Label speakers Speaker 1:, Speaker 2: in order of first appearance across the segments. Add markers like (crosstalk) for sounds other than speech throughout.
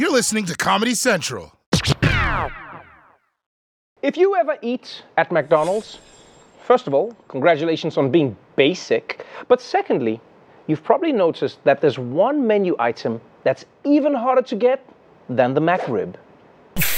Speaker 1: You're listening to Comedy Central.
Speaker 2: If you ever eat at McDonald's, first of all, congratulations on being basic. But secondly, you've probably noticed that there's one menu item that's even harder to get than the McRib.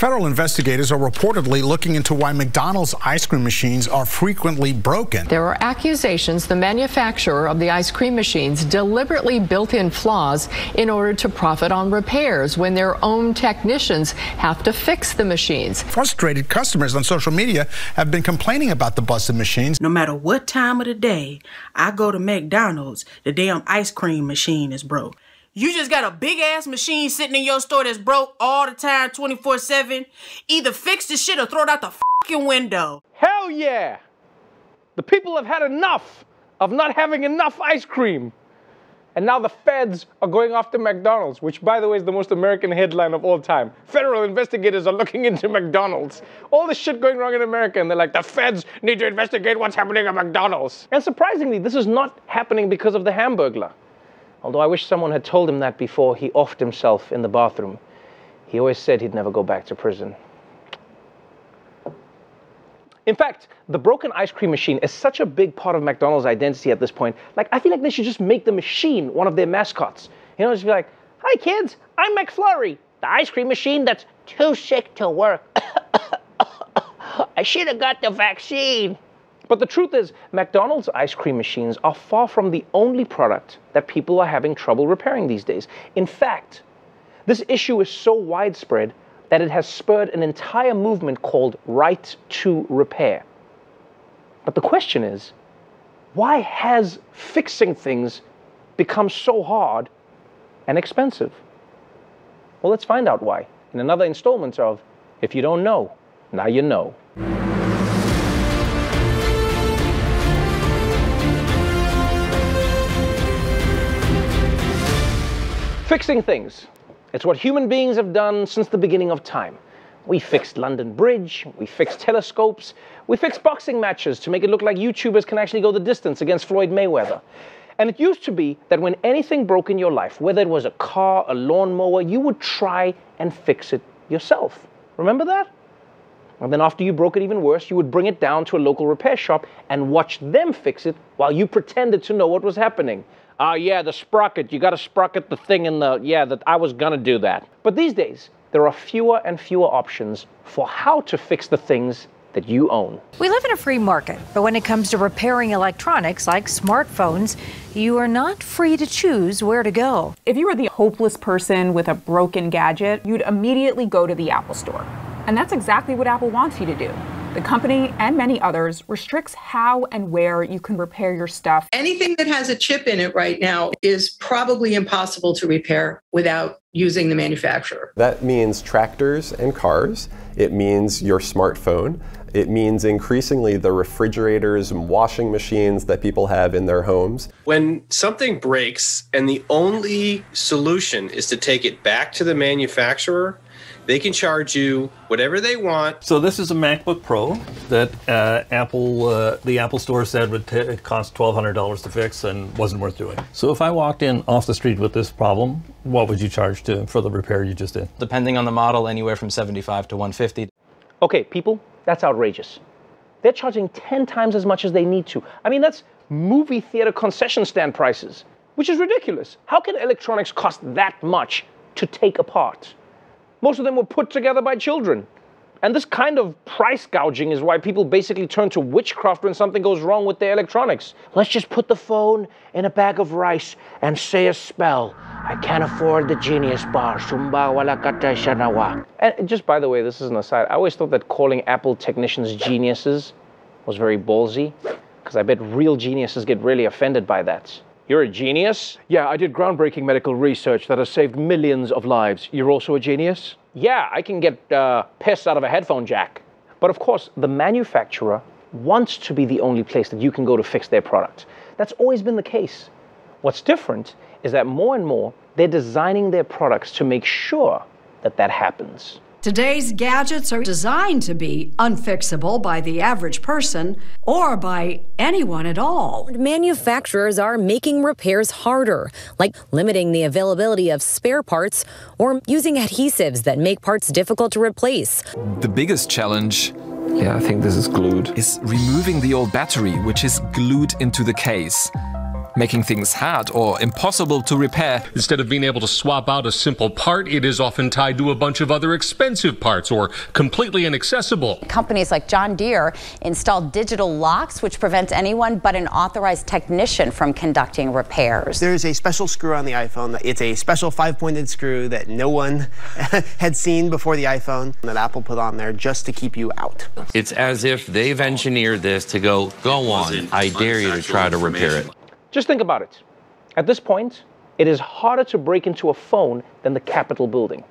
Speaker 3: Federal investigators are reportedly looking into why McDonald's ice cream machines are frequently broken.
Speaker 4: There are accusations the manufacturer of the ice cream machines deliberately built in flaws in order to profit on repairs when their own technicians have to fix the machines.
Speaker 3: Frustrated customers on social media have been complaining about the busted machines.
Speaker 5: No matter what time of the day I go to McDonald's, the damn ice cream machine is broke. You just got a big ass machine sitting in your store that's broke all the time, 24 7. Either fix the shit or throw it out the fucking window.
Speaker 2: Hell yeah! The people have had enough of not having enough ice cream. And now the feds are going after McDonald's, which, by the way, is the most American headline of all time. Federal investigators are looking into McDonald's. All the shit going wrong in America, and they're like, the feds need to investigate what's happening at McDonald's. And surprisingly, this is not happening because of the Hamburglar. Although I wish someone had told him that before he offed himself in the bathroom. He always said he'd never go back to prison. In fact, the broken ice cream machine is such a big part of McDonald's identity at this point. Like, I feel like they should just make the machine one of their mascots. You know, just be like, hi kids, I'm McFlurry, the ice cream machine that's too sick to work. (coughs) I should have got the vaccine. But the truth is, McDonald's ice cream machines are far from the only product that people are having trouble repairing these days. In fact, this issue is so widespread that it has spurred an entire movement called Right to Repair. But the question is, why has fixing things become so hard and expensive? Well, let's find out why in another installment of If You Don't Know, Now You Know. Fixing things. It's what human beings have done since the beginning of time. We fixed London Bridge, we fixed telescopes, we fixed boxing matches to make it look like YouTubers can actually go the distance against Floyd Mayweather. And it used to be that when anything broke in your life, whether it was a car, a lawnmower, you would try and fix it yourself. Remember that? And then after you broke it even worse, you would bring it down to a local repair shop and watch them fix it while you pretended to know what was happening. Ah, yeah, the sprocket. You got to sprocket the thing in the. Yeah, that I was gonna do that. But these days, there are fewer and fewer options for how to fix the things that you own.
Speaker 6: We live in a free market, but when it comes to repairing electronics like smartphones, you are not free to choose where to go.
Speaker 7: If you were the hopeless person with a broken gadget, you'd immediately go to the Apple Store. And that's exactly what Apple wants you to do. The company and many others restricts how and where you can repair your stuff.
Speaker 8: Anything that has a chip in it right now is probably impossible to repair without using the manufacturer.
Speaker 9: That means tractors and cars. It means your smartphone. It means increasingly the refrigerators and washing machines that people have in their homes.
Speaker 10: When something breaks and the only solution is to take it back to the manufacturer, they can charge you whatever they want.
Speaker 11: So this is a MacBook Pro that uh, Apple, uh, the Apple Store said would t- cost twelve hundred dollars to fix and wasn't worth doing. So if I walked in off the street with this problem, what would you charge to for the repair you just did?
Speaker 12: Depending on the model, anywhere from seventy-five to one fifty.
Speaker 2: Okay, people, that's outrageous. They're charging 10 times as much as they need to. I mean, that's movie theater concession stand prices, which is ridiculous. How can electronics cost that much to take apart? Most of them were put together by children. And this kind of price gouging is why people basically turn to witchcraft when something goes wrong with their electronics. Let's just put the phone in a bag of rice and say a spell. I can't afford the genius bar. Sumba wala kata shanawa. And just by the way, this is an aside. I always thought that calling Apple technicians geniuses was very ballsy, because I bet real geniuses get really offended by that. You're a genius? Yeah, I did groundbreaking medical research that has saved millions of lives. You're also a genius? Yeah, I can get uh, piss out of a headphone jack. But of course, the manufacturer wants to be the only place that you can go to fix their product. That's always been the case. What's different is that more and more they're designing their products to make sure that that happens.
Speaker 13: Today's gadgets are designed to be unfixable by the average person or by anyone at all.
Speaker 14: Manufacturers are making repairs harder, like limiting the availability of spare parts or using adhesives that make parts difficult to replace.
Speaker 15: The biggest challenge yeah, I think this is glued. Is removing the old battery, which is glued into the case making things hard or impossible to repair.
Speaker 16: Instead of being able to swap out a simple part, it is often tied to a bunch of other expensive parts or completely inaccessible.
Speaker 17: Companies like John Deere install digital locks, which prevent anyone but an authorized technician from conducting repairs.
Speaker 18: There's a special screw on the iPhone. It's a special five pointed screw that no one (laughs) had seen before the iPhone that Apple put on there just to keep you out.
Speaker 19: It's as if they've engineered this to go, go on, I dare you to try to repair it.
Speaker 2: Just think about it. At this point, it is harder to break into a phone than the Capitol building.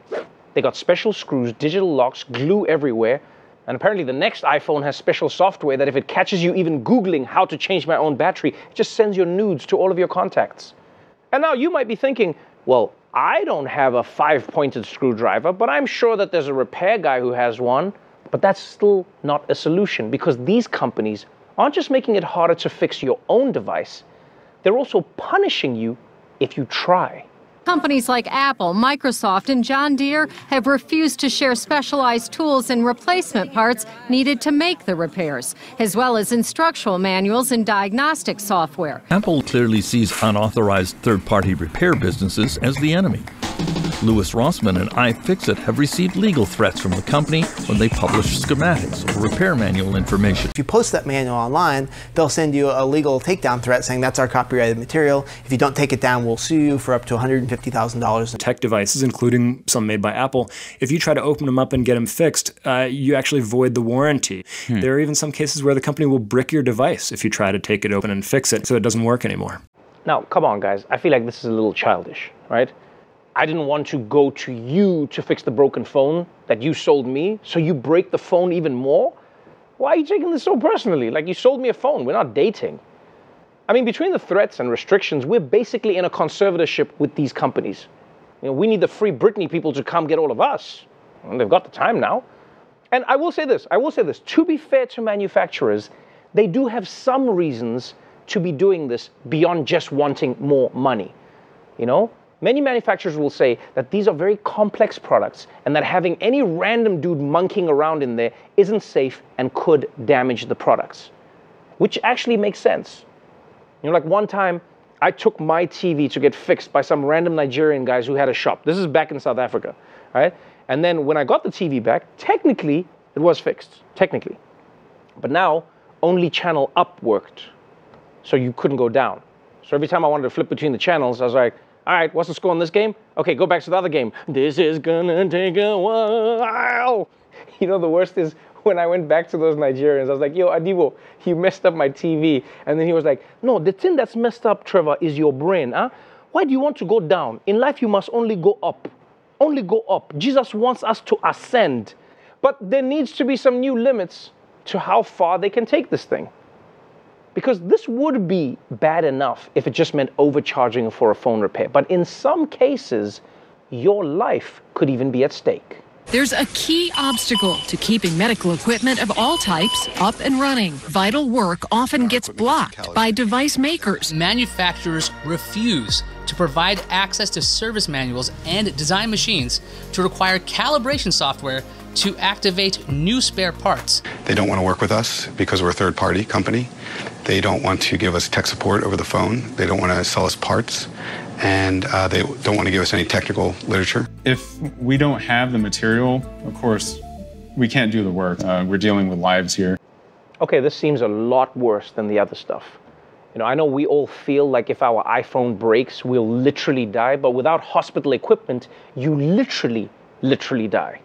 Speaker 2: They got special screws, digital locks, glue everywhere, and apparently the next iPhone has special software that if it catches you even Googling how to change my own battery, it just sends your nudes to all of your contacts. And now you might be thinking, well, I don't have a five pointed screwdriver, but I'm sure that there's a repair guy who has one. But that's still not a solution because these companies aren't just making it harder to fix your own device, they're also punishing you if you try.
Speaker 20: Companies like Apple, Microsoft, and John Deere have refused to share specialized tools and replacement parts needed to make the repairs, as well as instructional manuals and diagnostic software.
Speaker 11: Apple clearly sees unauthorized third party repair businesses as the enemy. Louis Rossman and iFixit have received legal threats from the company when they publish schematics or repair manual information.
Speaker 18: If you post that manual online, they'll send you a legal takedown threat saying that's our copyrighted material. If you don't take it down, we'll sue you for up to $150,000.
Speaker 21: Tech devices, including some made by Apple, if you try to open them up and get them fixed, uh, you actually void the warranty. Hmm. There are even some cases where the company will brick your device if you try to take it open and fix it so it doesn't work anymore.
Speaker 2: Now, come on, guys. I feel like this is a little childish, right? I didn't want to go to you to fix the broken phone that you sold me, so you break the phone even more? Why are you taking this so personally? Like you sold me a phone, we're not dating. I mean, between the threats and restrictions, we're basically in a conservatorship with these companies. You know, we need the free Britney people to come get all of us. And they've got the time now. And I will say this, I will say this, to be fair to manufacturers, they do have some reasons to be doing this beyond just wanting more money. You know, Many manufacturers will say that these are very complex products and that having any random dude monkeying around in there isn't safe and could damage the products, which actually makes sense. You know, like one time I took my TV to get fixed by some random Nigerian guys who had a shop. This is back in South Africa, right? And then when I got the TV back, technically it was fixed, technically. But now only channel up worked, so you couldn't go down. So every time I wanted to flip between the channels, I was like, all right, what's the score in this game? Okay, go back to the other game. This is gonna take a while. (laughs) You know, the worst is when I went back to those Nigerians, I was like, yo, Adibo, you messed up my TV. And then he was like, no, the thing that's messed up, Trevor, is your brain. Huh? Why do you want to go down? In life, you must only go up. Only go up. Jesus wants us to ascend. But there needs to be some new limits to how far they can take this thing. Because this would be bad enough if it just meant overcharging for a phone repair. But in some cases, your life could even be at stake.
Speaker 22: There's a key obstacle to keeping medical equipment of all types up and running. Vital work often gets blocked by device makers.
Speaker 23: Manufacturers refuse to provide access to service manuals and design machines to require calibration software to activate new spare parts.
Speaker 24: They don't want to work with us because we're a third party company. They don't want to give us tech support over the phone. They don't want to sell us parts. And uh, they don't want to give us any technical literature.
Speaker 25: If we don't have the material, of course, we can't do the work. Uh, we're dealing with lives here.
Speaker 2: Okay, this seems a lot worse than the other stuff. You know, I know we all feel like if our iPhone breaks, we'll literally die, but without hospital equipment, you literally, literally die.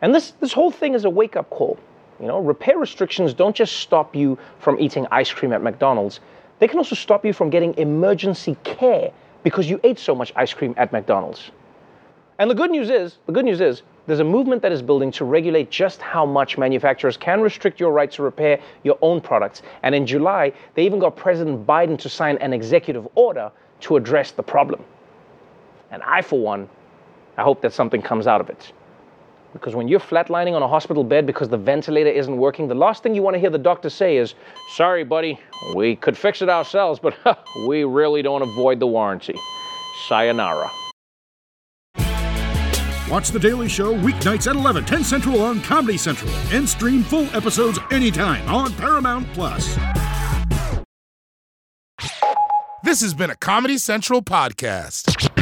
Speaker 2: And this, this whole thing is a wake up call. You know, repair restrictions don't just stop you from eating ice cream at McDonald's, they can also stop you from getting emergency care because you ate so much ice cream at McDonald's. And the good news is, the good news is, there's a movement that is building to regulate just how much manufacturers can restrict your right to repair your own products. And in July, they even got President Biden to sign an executive order to address the problem. And I, for one, I hope that something comes out of it. Because when you're flatlining on a hospital bed because the ventilator isn't working, the last thing you want to hear the doctor say is, Sorry, buddy, we could fix it ourselves, but we really don't avoid the warranty. Sayonara.
Speaker 5: Watch The Daily Show weeknights at 11, 10 Central on Comedy Central, and stream full episodes anytime on Paramount Plus.
Speaker 11: This has been a Comedy Central podcast.